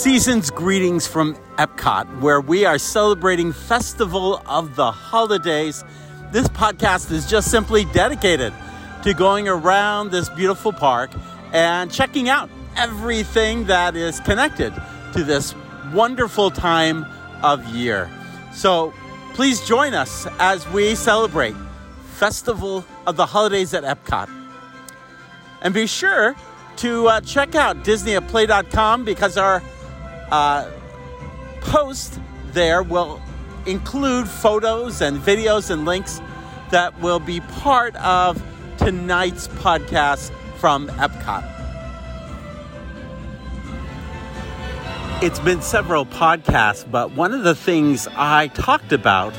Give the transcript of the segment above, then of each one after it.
Season's greetings from Epcot, where we are celebrating Festival of the Holidays. This podcast is just simply dedicated to going around this beautiful park and checking out everything that is connected to this wonderful time of year. So please join us as we celebrate Festival of the Holidays at Epcot. And be sure to uh, check out DisneyAtPlay.com because our uh, post there will include photos and videos and links that will be part of tonight's podcast from Epcot. It's been several podcasts, but one of the things I talked about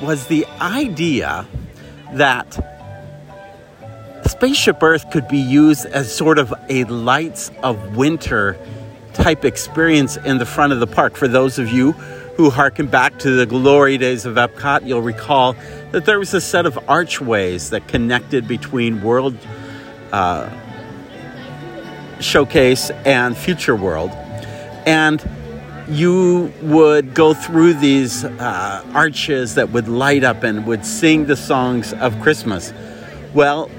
was the idea that Spaceship Earth could be used as sort of a lights of winter type experience in the front of the park. For those of you who harken back to the glory days of Epcot, you'll recall that there was a set of archways that connected between World uh, Showcase and Future World. And you would go through these uh, arches that would light up and would sing the songs of Christmas. Well,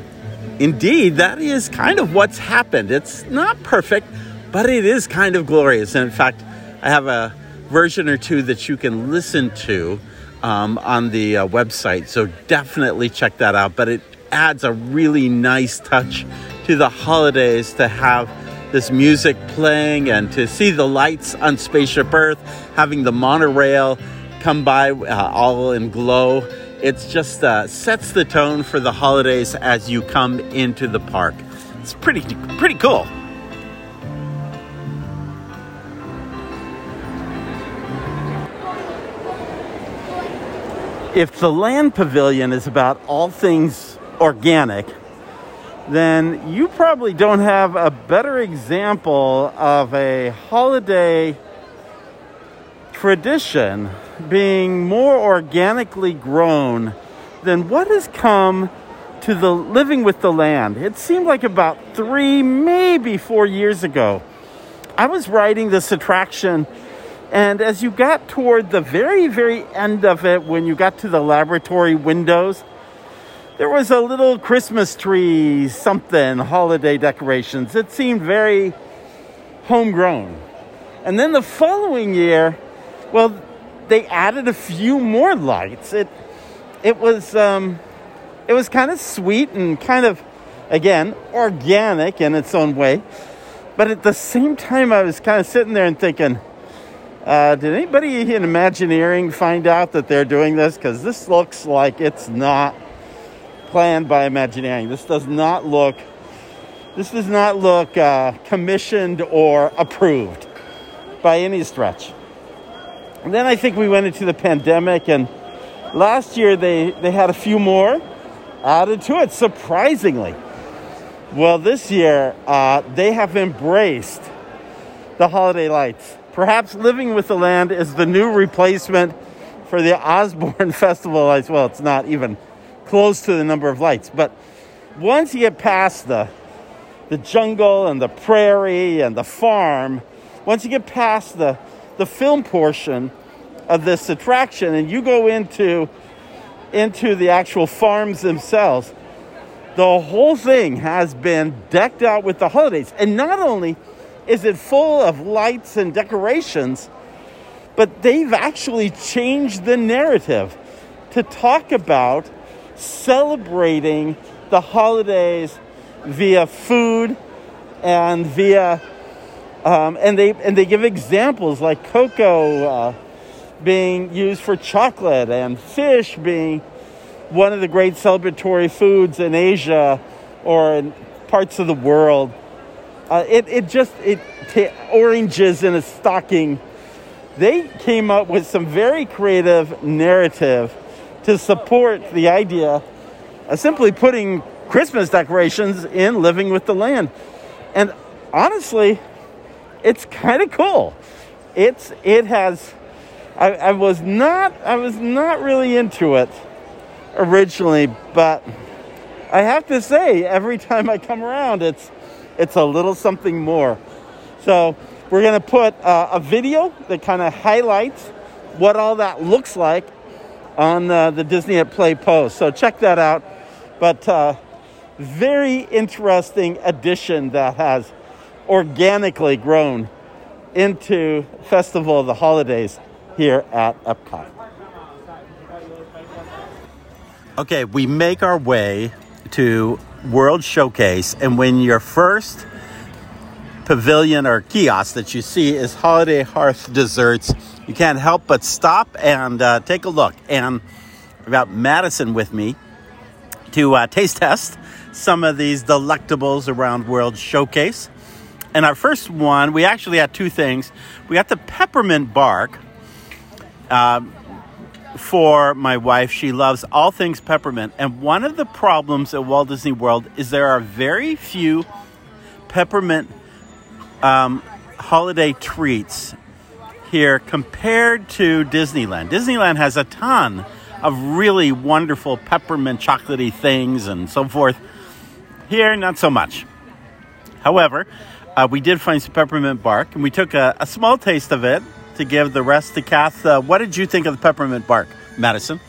indeed, that is kind of what's happened. It's not perfect, but it is kind of glorious. And in fact, I have a version or two that you can listen to um, on the uh, website. So definitely check that out. But it adds a really nice touch to the holidays to have this music playing and to see the lights on Spaceship Earth, having the monorail come by uh, all in glow. It just uh, sets the tone for the holidays as you come into the park. It's pretty pretty cool. If the land pavilion is about all things organic, then you probably don't have a better example of a holiday tradition being more organically grown than what has come to the living with the land. It seemed like about three, maybe four years ago, I was riding this attraction and as you got toward the very, very end of it, when you got to the laboratory windows, there was a little Christmas tree, something, holiday decorations. It seemed very homegrown. And then the following year, well, they added a few more lights. It, it was, um, it was kind of sweet and kind of, again, organic in its own way. But at the same time, I was kind of sitting there and thinking, uh, did anybody in Imagineering find out that they're doing this? Because this looks like it's not planned by Imagineering. This does not look. This does not look uh, commissioned or approved by any stretch. And then I think we went into the pandemic, and last year they, they had a few more added to it, surprisingly. Well, this year uh, they have embraced the holiday lights. Perhaps Living with the Land is the new replacement for the Osborne Festival lights. Well, it's not even close to the number of lights, but once you get past the the jungle and the prairie and the farm, once you get past the the film portion of this attraction and you go into into the actual farms themselves, the whole thing has been decked out with the holidays. And not only is it full of lights and decorations, but they've actually changed the narrative to talk about celebrating the holidays via food and via um, and they and they give examples like cocoa uh, being used for chocolate and fish being one of the great celebratory foods in Asia or in parts of the world. Uh, it, it just, it, t- oranges in a stocking. They came up with some very creative narrative to support the idea of simply putting Christmas decorations in Living with the Land. And honestly, it's kind of cool. It's, it has, I, I was not, I was not really into it originally, but I have to say, every time I come around, it's, it's a little something more. So We're going to put uh, a video that kind of highlights what all that looks like on uh, the Disney at Play post. So check that out. But uh, very interesting addition that has organically grown into Festival of the Holidays here at Epcot. Okay, we make our way to World Showcase, and when your first pavilion or kiosk that you see is Holiday Hearth Desserts, you can't help but stop and uh, take a look. And I've got Madison with me to uh, taste test some of these delectables around World Showcase. And our first one, we actually had two things. We got the peppermint bark uh, for my wife. She loves all things peppermint. And one of the problems at Walt Disney World is there are very few peppermint um, holiday treats here compared to Disneyland. Disneyland has a ton of really wonderful peppermint chocolatey things and so forth. Here, not so much. However, uh, we did find some peppermint bark and we took a, a small taste of it to give the rest to Kath. Uh, what did you think of the peppermint bark, Madison?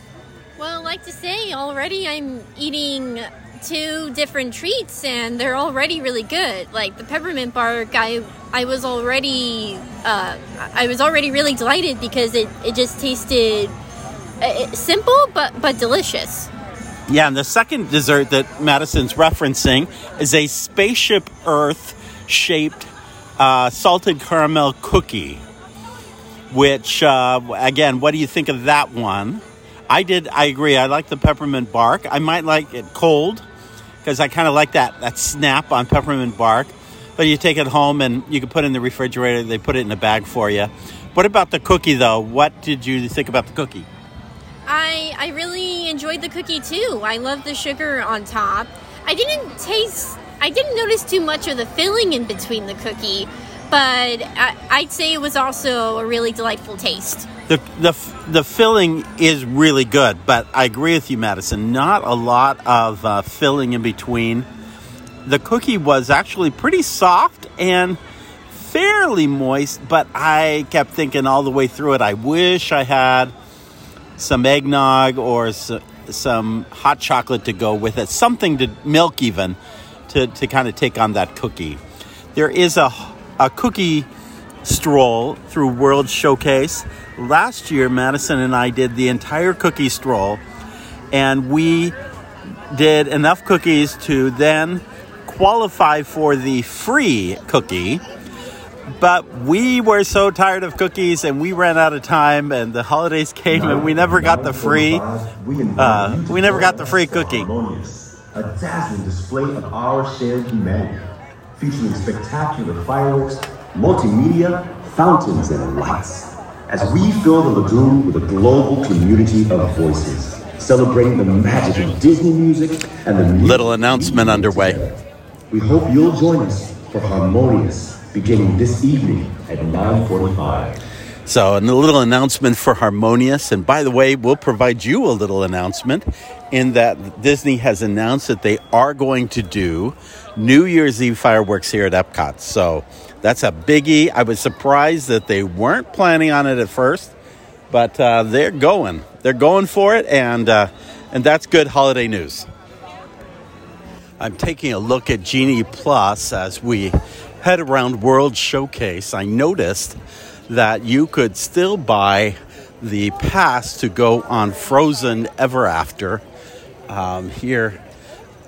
Well, like to say, already I'm eating two different treats and they're already really good. Like the peppermint bark, I I was already uh, I was already really delighted because it, it just tasted uh, simple but but delicious. Yeah, and the second dessert that Madison's referencing is a spaceship Earth shaped uh, salted caramel cookie. Which uh, again, what do you think of that one? I did. I agree. I like the peppermint bark. I might like it cold because I kind of like that that snap on peppermint bark. But you take it home and you can put it in the refrigerator. They put it in a bag for you. What about the cookie though? What did you think about the cookie? I I really enjoyed the cookie too. I love the sugar on top. I didn't taste. I didn't notice too much of the filling in between the cookie, but I, I'd say it was also a really delightful taste. The, the, the filling is really good, but I agree with you, Madison. Not a lot of uh, filling in between. The cookie was actually pretty soft and fairly moist, but I kept thinking all the way through it, I wish I had some eggnog or some hot chocolate to go with it, something to milk even to, to kind of take on that cookie. There is a, a cookie stroll through World Showcase. Last year, Madison and I did the entire cookie stroll, and we did enough cookies to then qualify for the free cookie. But we were so tired of cookies and we ran out of time, and the holidays came and we never got the free. Uh, we never got the free cookie. A dazzling display of our shared humanity, featuring spectacular fireworks multimedia, fountains, and lights. As we fill the lagoon with a global community of voices, celebrating the magic of Disney music and the little announcement underway. We hope you'll join us for Harmonious beginning this evening at 9:45. So, a little announcement for Harmonious. And by the way, we'll provide you a little announcement in that Disney has announced that they are going to do New Year's Eve fireworks here at Epcot. So, that's a biggie. I was surprised that they weren't planning on it at first, but uh, they're going. They're going for it, and uh, and that's good holiday news. I'm taking a look at Genie Plus as we head around World Showcase. I noticed that you could still buy the pass to go on Frozen Ever After um, here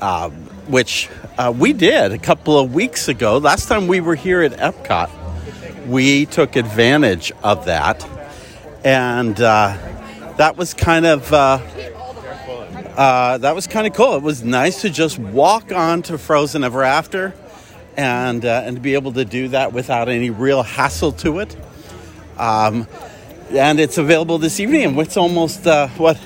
uh, which uh, we did a couple of weeks ago. Last time we were here at Epcot, we took advantage of that, and uh, that was kind of uh, uh, that was kind of cool. It was nice to just walk on to Frozen Ever After, and uh, and to be able to do that without any real hassle to it. Um, and it's available this evening. It's almost uh, what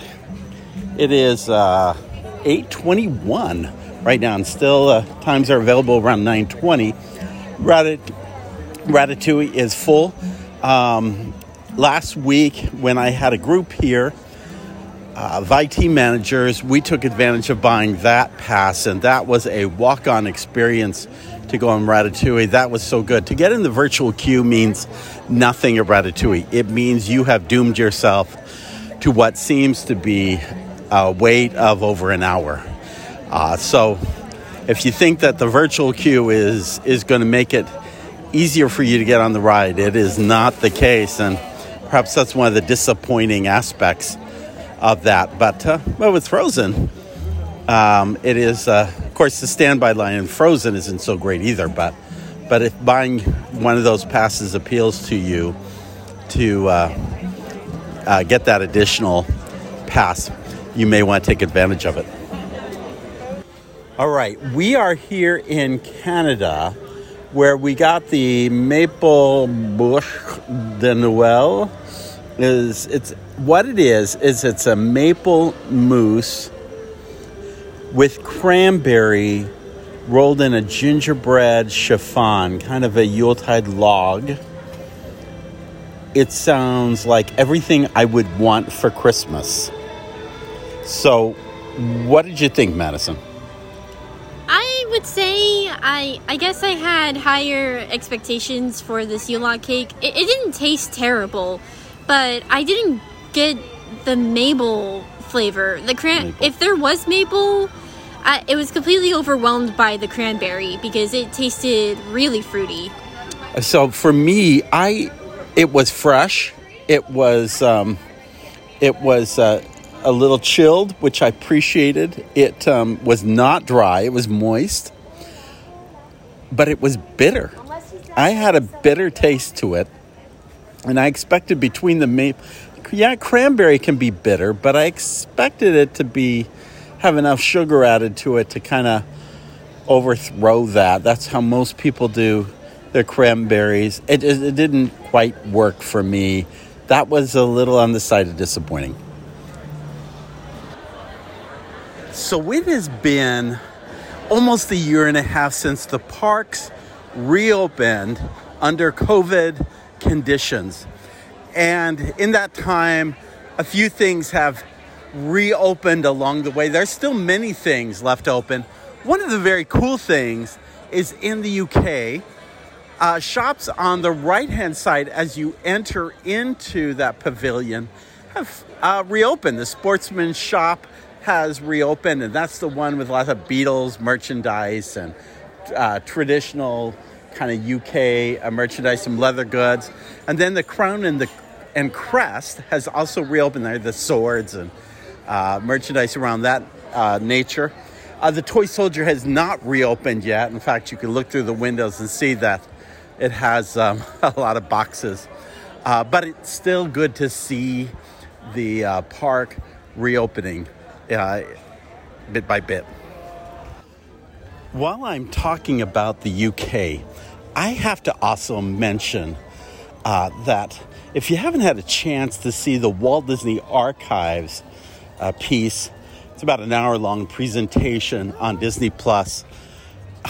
it is. uh, 821 right now, and still uh, times are available around 920. Ratat- Ratatouille is full. Um, last week, when I had a group here, uh, Vitae managers, we took advantage of buying that pass, and that was a walk on experience to go on Ratatouille. That was so good. To get in the virtual queue means nothing at Ratatouille, it means you have doomed yourself to what seems to be a wait of over an hour. Uh, so, if you think that the virtual queue is, is going to make it easier for you to get on the ride, it is not the case. And perhaps that's one of the disappointing aspects of that. But, uh, well, with Frozen, um, it is, uh, of course, the standby line in Frozen isn't so great either. But, but if buying one of those passes appeals to you to uh, uh, get that additional pass, you may want to take advantage of it. All right, we are here in Canada where we got the maple bûche de Noël. Is it's what it is is it's a maple mousse with cranberry rolled in a gingerbread chiffon, kind of a Yuletide log. It sounds like everything I would want for Christmas. So, what did you think, Madison? I would say I I guess I had higher expectations for this Yule log cake. It, it didn't taste terrible, but I didn't get the maple flavor. The cran Maple. if there was maple, I, it was completely overwhelmed by the cranberry because it tasted really fruity. So for me, I it was fresh. It was um, it was uh, a little chilled, which I appreciated. It um, was not dry. It was moist, but it was bitter. I had a bitter taste to it, and I expected between the maple. Yeah, cranberry can be bitter, but I expected it to be have enough sugar added to it to kind of overthrow that. That's how most people do their cranberries. It, it, it didn't quite work for me. That was a little on the side of disappointing. So it has been almost a year and a half since the parks reopened under COVID conditions. And in that time, a few things have reopened along the way. There's still many things left open. One of the very cool things is in the UK, uh, shops on the right hand side as you enter into that pavilion have uh, reopened. The sportsman shop has reopened, and that's the one with lots of Beatles merchandise and uh, traditional kind of UK uh, merchandise, some leather goods. And then the crown and the and crest has also reopened there, the swords and uh, merchandise around that uh, nature. Uh, the toy soldier has not reopened yet. In fact, you can look through the windows and see that it has um, a lot of boxes. Uh, but it's still good to see the uh, park reopening bit by bit. While I'm talking about the UK, I have to also mention uh, that if you haven't had a chance to see the Walt Disney Archives uh, piece, it's about an hour long presentation on Disney Plus.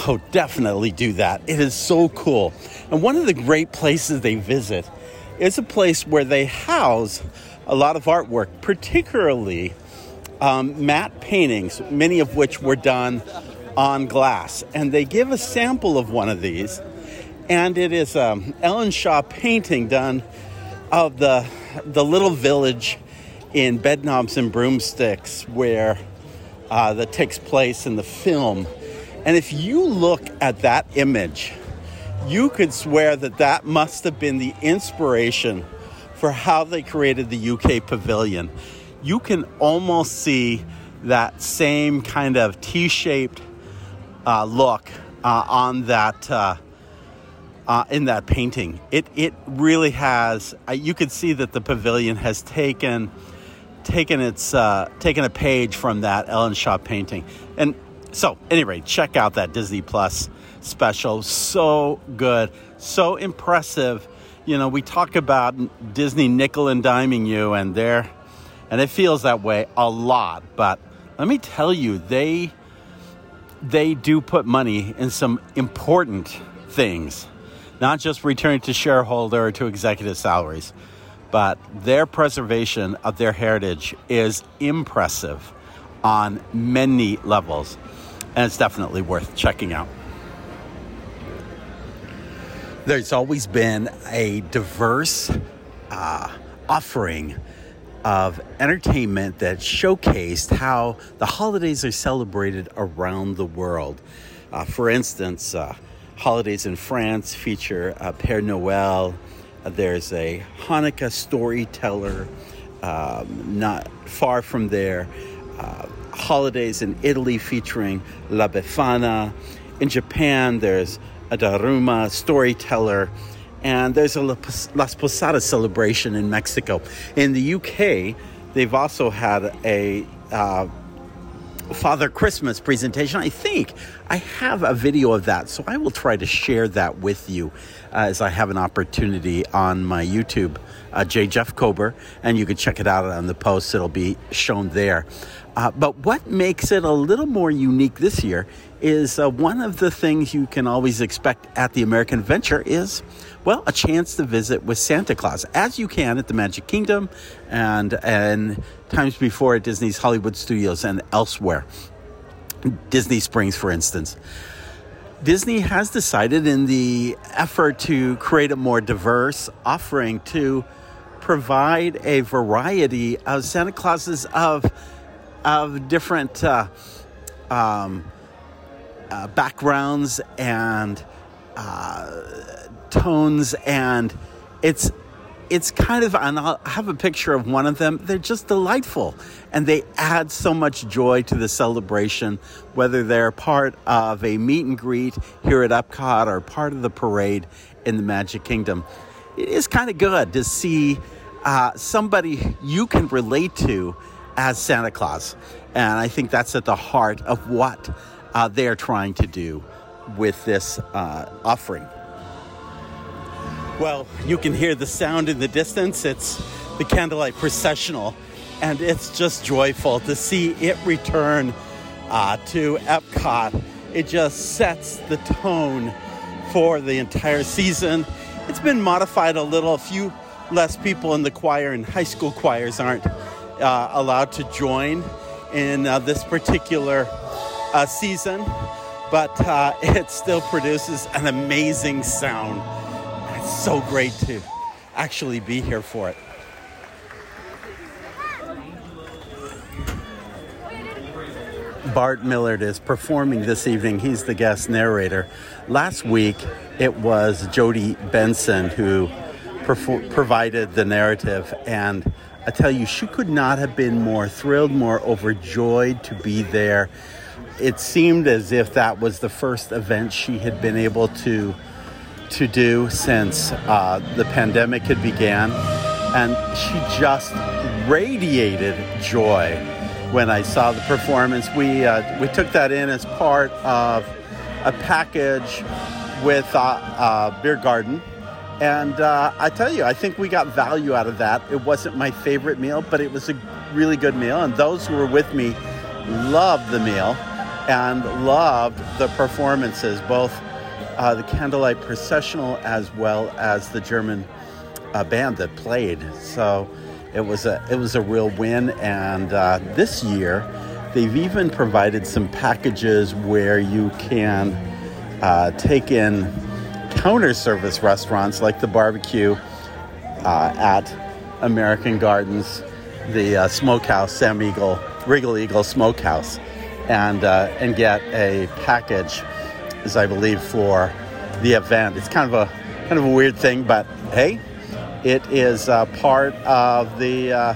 Oh, definitely do that. It is so cool. And one of the great places they visit is a place where they house a lot of artwork, particularly um, matte paintings, many of which were done on glass. And they give a sample of one of these, and it is um, Ellenshaw painting done of the the little village in Bedknobs and Broomsticks where uh, that takes place in the film. And if you look at that image, you could swear that that must have been the inspiration for how they created the UK pavilion. You can almost see that same kind of T-shaped uh, look uh, on that uh, in that painting. It it really has. Uh, you could see that the pavilion has taken taken its uh, taken a page from that Ellenshaw painting. And so, anyway, check out that Disney Plus special. So good, so impressive. You know, we talk about Disney nickel and diming you, and there, and it feels that way a lot. But let me tell you, they they do put money in some important things, not just return to shareholder or to executive salaries, but their preservation of their heritage is impressive on many levels, and it's definitely worth checking out. There's always been a diverse uh, offering of entertainment that showcased how the holidays are celebrated around the world. Uh, for instance, uh, holidays in France feature uh, Père Noël. There's a Hanukkah storyteller um, not far from there. Uh, holidays in Italy featuring La Befana. In Japan, there's a Daruma storyteller. And there's a Las Posadas celebration in Mexico. In the UK, they've also had a uh, Father Christmas presentation. I think I have a video of that, so I will try to share that with you as I have an opportunity on my YouTube, uh, J. Jeff Kober, and you can check it out on the post. It'll be shown there. Uh, but what makes it a little more unique this year is uh, one of the things you can always expect at the American Adventure is, well, a chance to visit with Santa Claus, as you can at the Magic Kingdom and and times before at Disney's Hollywood Studios and elsewhere. Disney Springs, for instance. Disney has decided, in the effort to create a more diverse offering, to provide a variety of Santa Clauses of of different uh, um, uh, backgrounds and uh, tones, and it's it's kind of and I'll have a picture of one of them. They're just delightful, and they add so much joy to the celebration. Whether they're part of a meet and greet here at Epcot or part of the parade in the Magic Kingdom, it is kind of good to see uh, somebody you can relate to as Santa Claus. And I think that's at the heart of what uh, they are trying to do with this uh, offering. Well, you can hear the sound in the distance. It's the candlelight processional, and it's just joyful to see it return uh, to Epcot. It just sets the tone for the entire season. It's been modified a little. A few less people in the choir and high school choirs aren't uh, allowed to join in uh, this particular uh, season, but uh, it still produces an amazing sound. It's so great to actually be here for it. Bart Millard is performing this evening. He's the guest narrator. Last week, it was Jodi Benson who provided the narrative, and I tell you, she could not have been more thrilled, more overjoyed to be there. It seemed as if that was the first event she had been able to to do since uh, the pandemic had began, and she just radiated joy when I saw the performance. We uh, we took that in as part of a package with uh, uh Beer Garden and uh, I tell you, I think we got value out of that. It wasn't my favorite meal, but it was a really good meal. And those who were with me loved the meal and loved the performances, both uh, the candlelight processional as well as the German uh, band that played. So it was a it was a real win. And uh, this year, they've even provided some packages where you can uh, take in counter service restaurants like the barbecue uh, at American Gardens, the uh, Smokehouse, Sam Eagle, Regal Eagle Smokehouse, and uh, and get a package, as I believe for the event. It's kind of a kind of a weird thing, but hey, it is uh, part of the uh,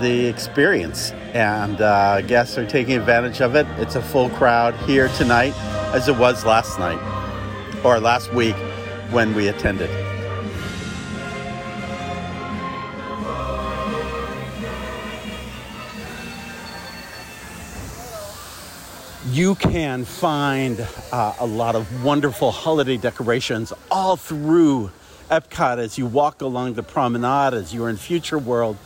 the experience, and uh, guests are taking advantage of it. It's a full crowd here tonight, as it was last night or last week when we attended. You can find uh, a lot of wonderful holiday decorations all through Epcot as you walk along the promenade, as you're in Future World.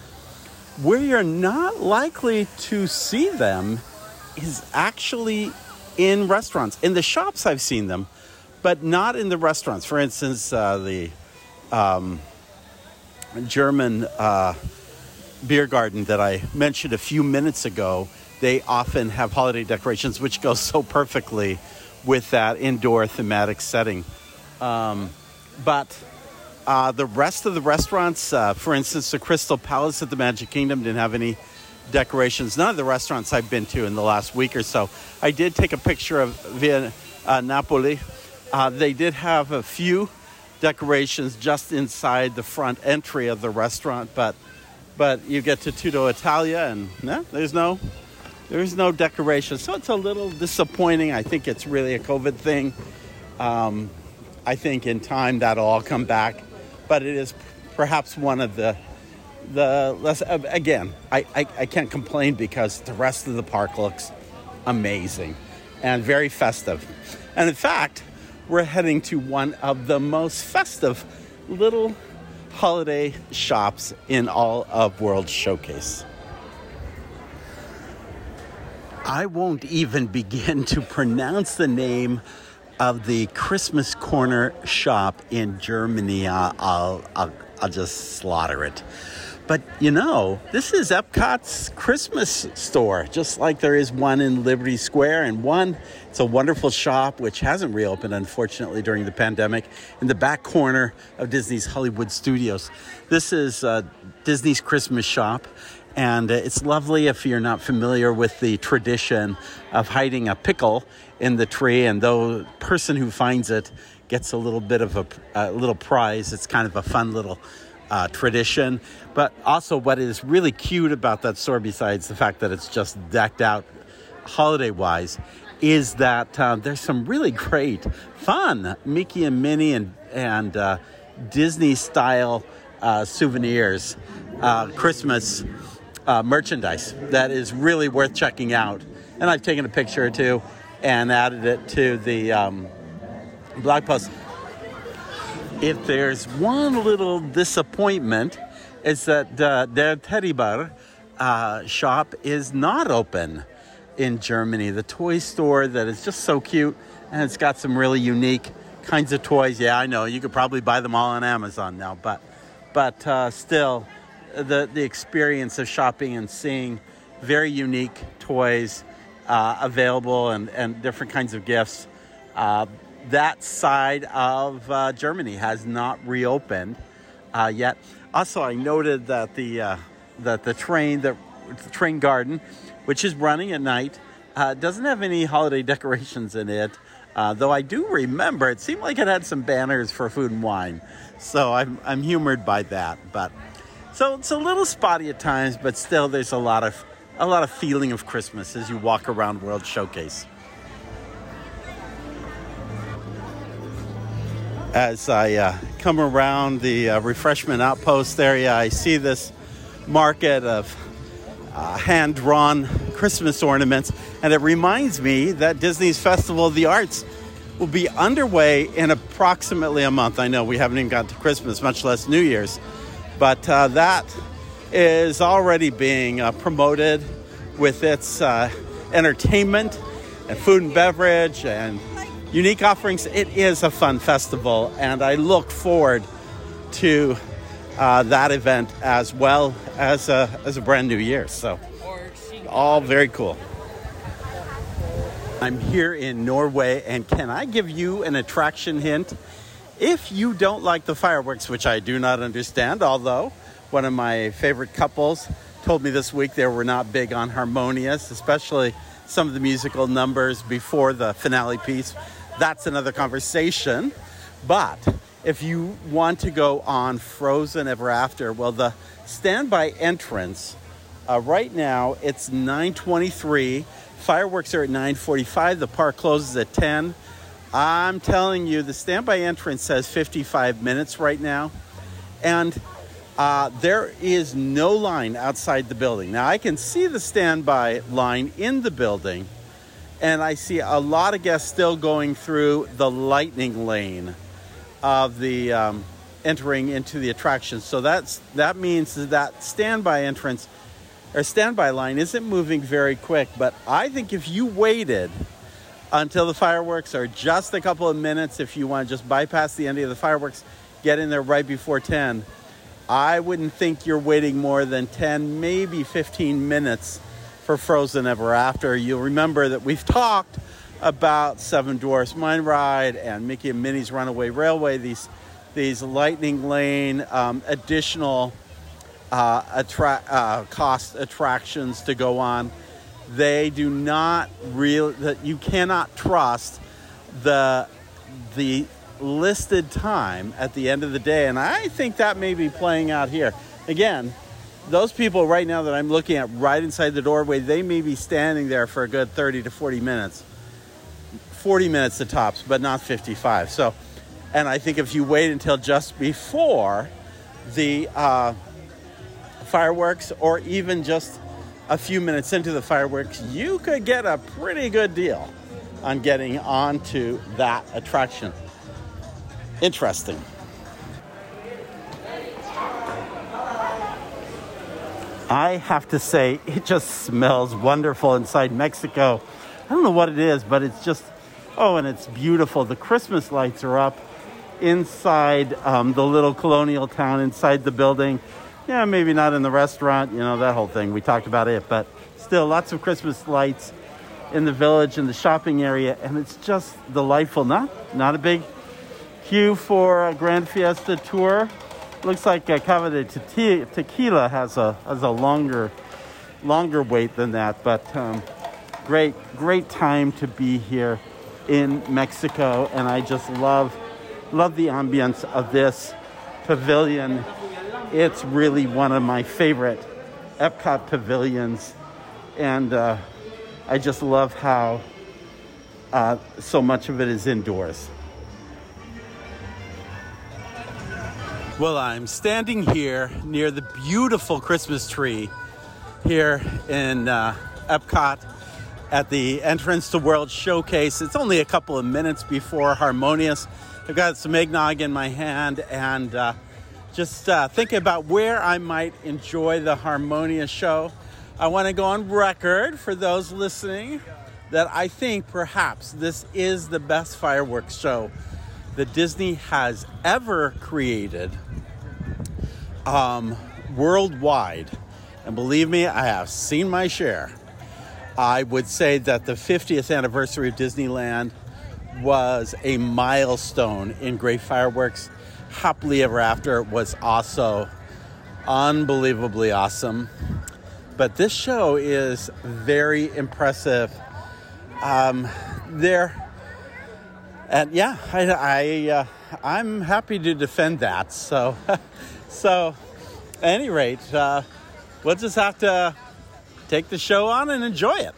Where you're not likely to see them is actually in restaurants. In the shops, I've seen them, but not in the restaurants. For instance, uh, the um, German uh, beer garden that I mentioned a few minutes ago, they often have holiday decorations, which go so perfectly with that indoor thematic setting. Um, but uh, the rest of the restaurants, uh, for instance, the Crystal Palace at the Magic Kingdom didn't have any decorations. None of the restaurants I've been to in the last week or so. I did take a picture of Via uh, Napoli. Uh, they did have a few decorations just inside the front entry of the restaurant, but but you get to Tutto Italia and there's no there's no decoration. So it's a little disappointing. I think it's really a COVID thing. Um, I think in time that'll all come back, but it is perhaps one of the the less again. I, I, I can't complain because the rest of the park looks amazing and very festive. And in fact, we're heading to one of the most festive little holiday shops in all of World Showcase. I won't even begin to pronounce the name of the Christmas Corner shop in Germany. I'll, I'll, I'll just slaughter it. But you know, this is Epcot's Christmas store, just like there is one in Liberty Square, and one, it's a wonderful shop which hasn't reopened, unfortunately, during the pandemic, in the back corner of Disney's Hollywood Studios. This is uh, Disney's Christmas shop, and it's lovely if you're not familiar with the tradition of hiding a pickle in the tree, and the person who finds it gets a little bit of a, a little prize. It's kind of a fun little uh, tradition. But also, what is really cute about that store, besides the fact that it's just decked out holiday wise, is that uh, there's some really great, fun Mickey and Minnie and, and uh, Disney style uh, souvenirs, uh, Christmas uh, merchandise that is really worth checking out. And I've taken a picture or two and added it to the um, blog post if there's one little disappointment, it's that uh, Der Teddybar uh, shop is not open in Germany. The toy store that is just so cute and it's got some really unique kinds of toys. Yeah, I know you could probably buy them all on Amazon now, but but uh, still, the the experience of shopping and seeing very unique toys uh, available and and different kinds of gifts uh, that side of uh, Germany has not reopened uh, yet. Also, I noted that the uh, that the train the, train garden, which is running at night, uh, doesn't have any holiday decorations in it. Uh, though I do remember, it seemed like it had some banners for food and wine, so I'm I'm humored by that. But so it's a little spotty at times, but still, there's a lot of a lot of feeling of Christmas as you walk around World Showcase. as I uh, come around the uh, refreshment outpost area, I see this market of uh, hand drawn Christmas ornaments, and it reminds me that Disney's Festival of the Arts will be underway in approximately a month. I know we haven't even got to Christmas, much less New Year's, but uh, that is already being uh, promoted with its uh, entertainment and food and beverage and unique offerings. It is a fun festival, and I look forward to uh, that event as well as a, as a brand new year. So, all very cool. I'm here in Norway, and can I give you an attraction hint? If you don't like the fireworks, which I do not understand, although one of my favorite couples told me this week they were not big on harmonious, especially some of the musical numbers before the finale piece that's another conversation. But if you want to go on Frozen Ever After, well, the standby entrance uh, right now it's 9:23. Fireworks are at 9:45. The park closes at 10. I'm telling you, the standby entrance says 55 minutes right now, and uh, there is no line outside the building. Now I can see the standby line in the building and I see a lot of guests still going through the lightning lane of the um, entering into the attraction. So that's that means that standby entrance or standby line isn't moving very quick. But I think if you waited until the fireworks are just a couple of minutes, if you want to just bypass the end of the fireworks, get in there right before 10. I wouldn't think you're waiting more than 10, maybe 15 minutes for Frozen Ever After. You'll remember that we've talked about Seven Dwarfs Mine Ride and Mickey and Minnie's Runaway Railway, these, these lightning lane um, additional uh, attra- uh, cost attractions to go on. They do not really, that you cannot trust the, the listed time at the end of the day. And I think that may be playing out here. Again, those people right now that I'm looking at right inside the doorway, they may be standing there for a good 30 to 40 minutes. 40 minutes the tops, but not 55. So, and I think if you wait until just before the uh, fireworks or even just a few minutes into the fireworks, you could get a pretty good deal on getting onto that attraction. Interesting. I have to say, it just smells wonderful inside Mexico. I don't know what it is, but it's just, oh, and it's beautiful. The Christmas lights are up inside um, the little colonial town, inside the building. Yeah, maybe not in the restaurant, you know, that whole thing. We talked about it, but still, lots of Christmas lights in the village and the shopping area, and it's just delightful. Not, not a big queue for a Grand Fiesta tour looks like uh, Cava de Tequila has a has a longer longer wait than that, but um, great great time to be here in Mexico, and I just love love the ambience of this pavilion. It's really one of my favorite Epcot pavilions, and uh, I just love how uh, so much of it is indoors. Well, I'm standing here near the beautiful Christmas tree here in uh, Epcot at the entrance to World Showcase. It's only a couple of minutes before Harmonious. I've got some eggnog in my hand and uh, just uh, thinking about where I might enjoy the Harmonious show. I want to go on record for those listening that I think perhaps this is the best fireworks show that Disney has ever created um, worldwide. And believe me, I have seen my share. I would say that the 50th anniversary of Disneyland was a milestone in great fireworks. Happily Ever After was also unbelievably awesome. But this show is very impressive. Um, there, and yeah, I, I uh, I'm happy to defend that. So So, at any rate, uh, we'll just have to take the show on and enjoy it.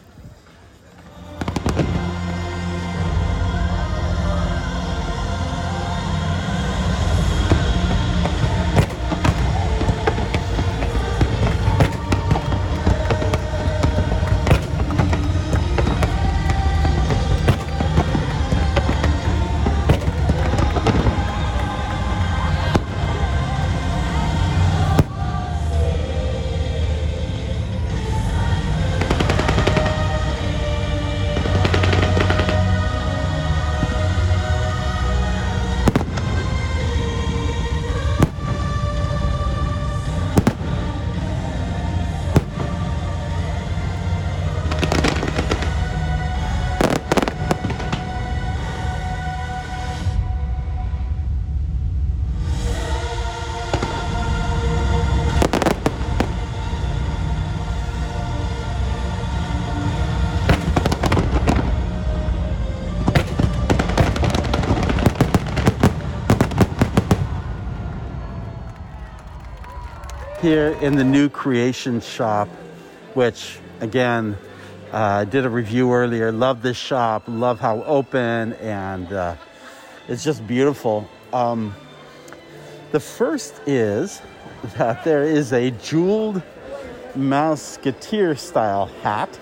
Here in the new creation shop, which again, uh, I did a review earlier. Love this shop, love how open and uh, it's just beautiful. Um, the first is that there is a jeweled Mouseketeer style hat,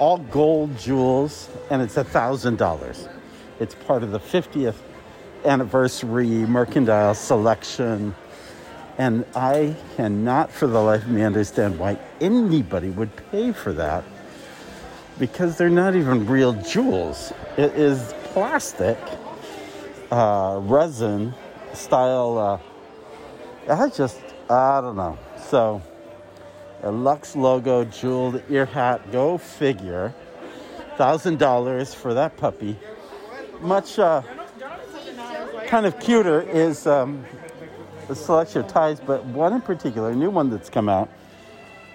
all gold jewels, and it's a thousand dollars. It's part of the 50th anniversary mercantile selection and I cannot for the life of me understand why anybody would pay for that because they're not even real jewels. It is plastic, uh, resin style. Uh, I just, I don't know. So, a Lux logo jeweled ear hat, go figure. Thousand dollars for that puppy. Much uh, kind of cuter is um, the selection of ties, but one in particular, a new one that's come out,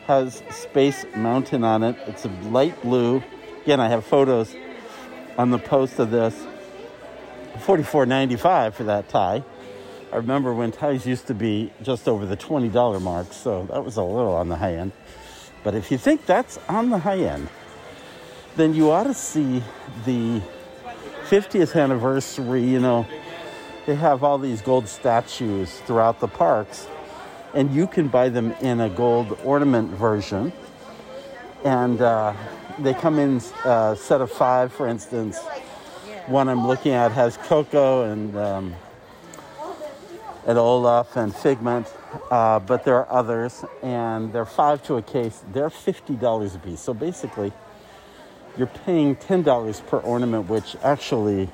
has Space Mountain on it. It's a light blue. Again, I have photos on the post of this. $44.95 for that tie. I remember when ties used to be just over the $20 mark, so that was a little on the high end. But if you think that's on the high end, then you ought to see the 50th anniversary. You know, they have all these gold statues throughout the parks, and you can buy them in a gold ornament version. And uh, they come in a uh, set of five, for instance. One I'm looking at has Coco and um, and Olaf and Figment, uh, but there are others, and they're five to a case. They're fifty dollars a piece. So basically, you're paying ten dollars per ornament, which actually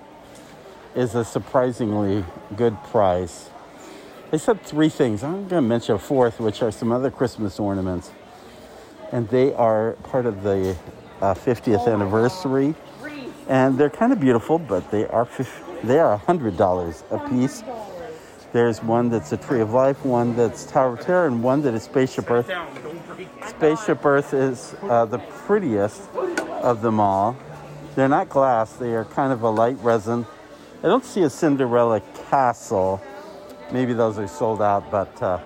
is a surprisingly good price. They said three things. I'm going to mention a fourth, which are some other Christmas ornaments, and they are part of the uh, 50th anniversary, and they're kind of beautiful, but they are they are hundred dollars a piece. There's one that's a Tree of Life, one that's Tower of Terror, and one that is Spaceship Earth. Spaceship Earth is uh, the prettiest of them all. They're not glass, they are kind of a light resin. I don't see a Cinderella castle. Maybe those are sold out, but uh,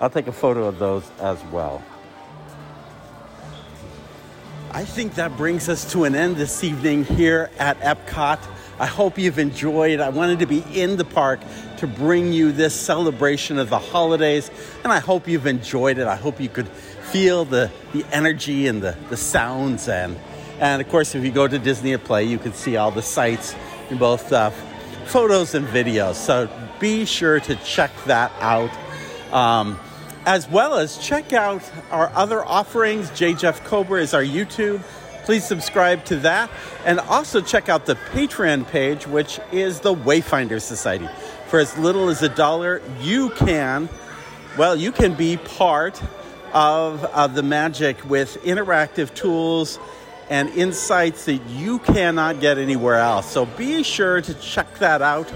I'll take a photo of those as well. I think that brings us to an end this evening here at Epcot. I hope you've enjoyed. I wanted to be in the park to bring you this celebration of the holidays, and I hope you've enjoyed it. I hope you could feel the, the energy and the, the sounds. And, and of course, if you go to Disney at Play, you can see all the sights both uh, photos and videos. So be sure to check that out. Um, as well as check out our other offerings. J. Jeff Cobra is our YouTube Please subscribe to that and also check out the Patreon page, which is the Wayfinder Society. For as little as a dollar, you can, well, you can be part of, of the magic with interactive tools and insights that you cannot get anywhere else. So be sure to check that out.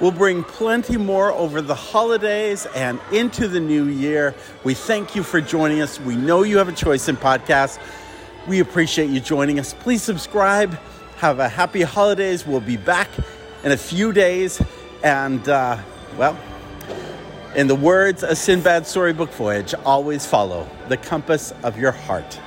We'll bring plenty more over the holidays and into the new year. We thank you for joining us. We know you have a choice in podcasts. We appreciate you joining us. Please subscribe. Have a happy holidays. We'll be back in a few days. And, uh, well, in the words of Sindbad Storybook Voyage, always follow the compass of your heart.